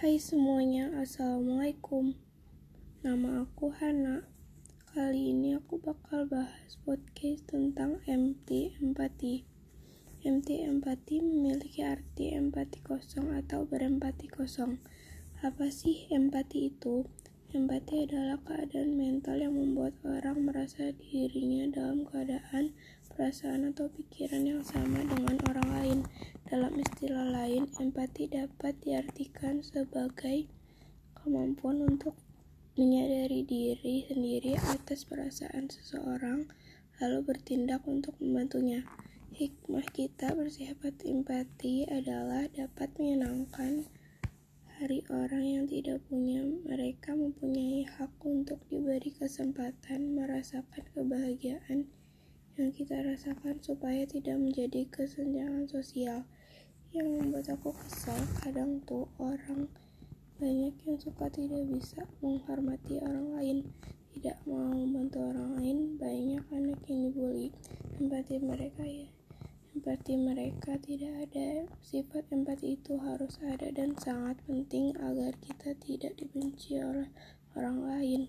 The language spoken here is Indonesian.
Hai semuanya, Assalamualaikum. Nama aku Hana. Kali ini aku bakal bahas podcast tentang MT empati. MT empati memiliki arti empati kosong atau berempati kosong. Apa sih empati itu? Empati adalah keadaan mental yang membuat orang merasa dirinya dalam keadaan, perasaan, atau pikiran yang sama dengan orang lain. Dalam istilah lain, empati dapat diartikan sebagai kemampuan untuk menyadari diri sendiri atas perasaan seseorang, lalu bertindak untuk membantunya. Hikmah kita bersifat empati adalah dapat menyenangkan hari orang yang tidak punya, mereka mempunyai hak untuk diberi kesempatan merasakan kebahagiaan yang kita rasakan supaya tidak menjadi kesenjangan sosial. Yang membuat aku kesal kadang tuh orang banyak yang suka tidak bisa menghormati orang lain tidak mau membantu orang lain banyak anak yang dibully empati mereka ya empati mereka tidak ada. Sifat empati itu harus ada dan sangat penting agar kita tidak dibenci oleh orang lain.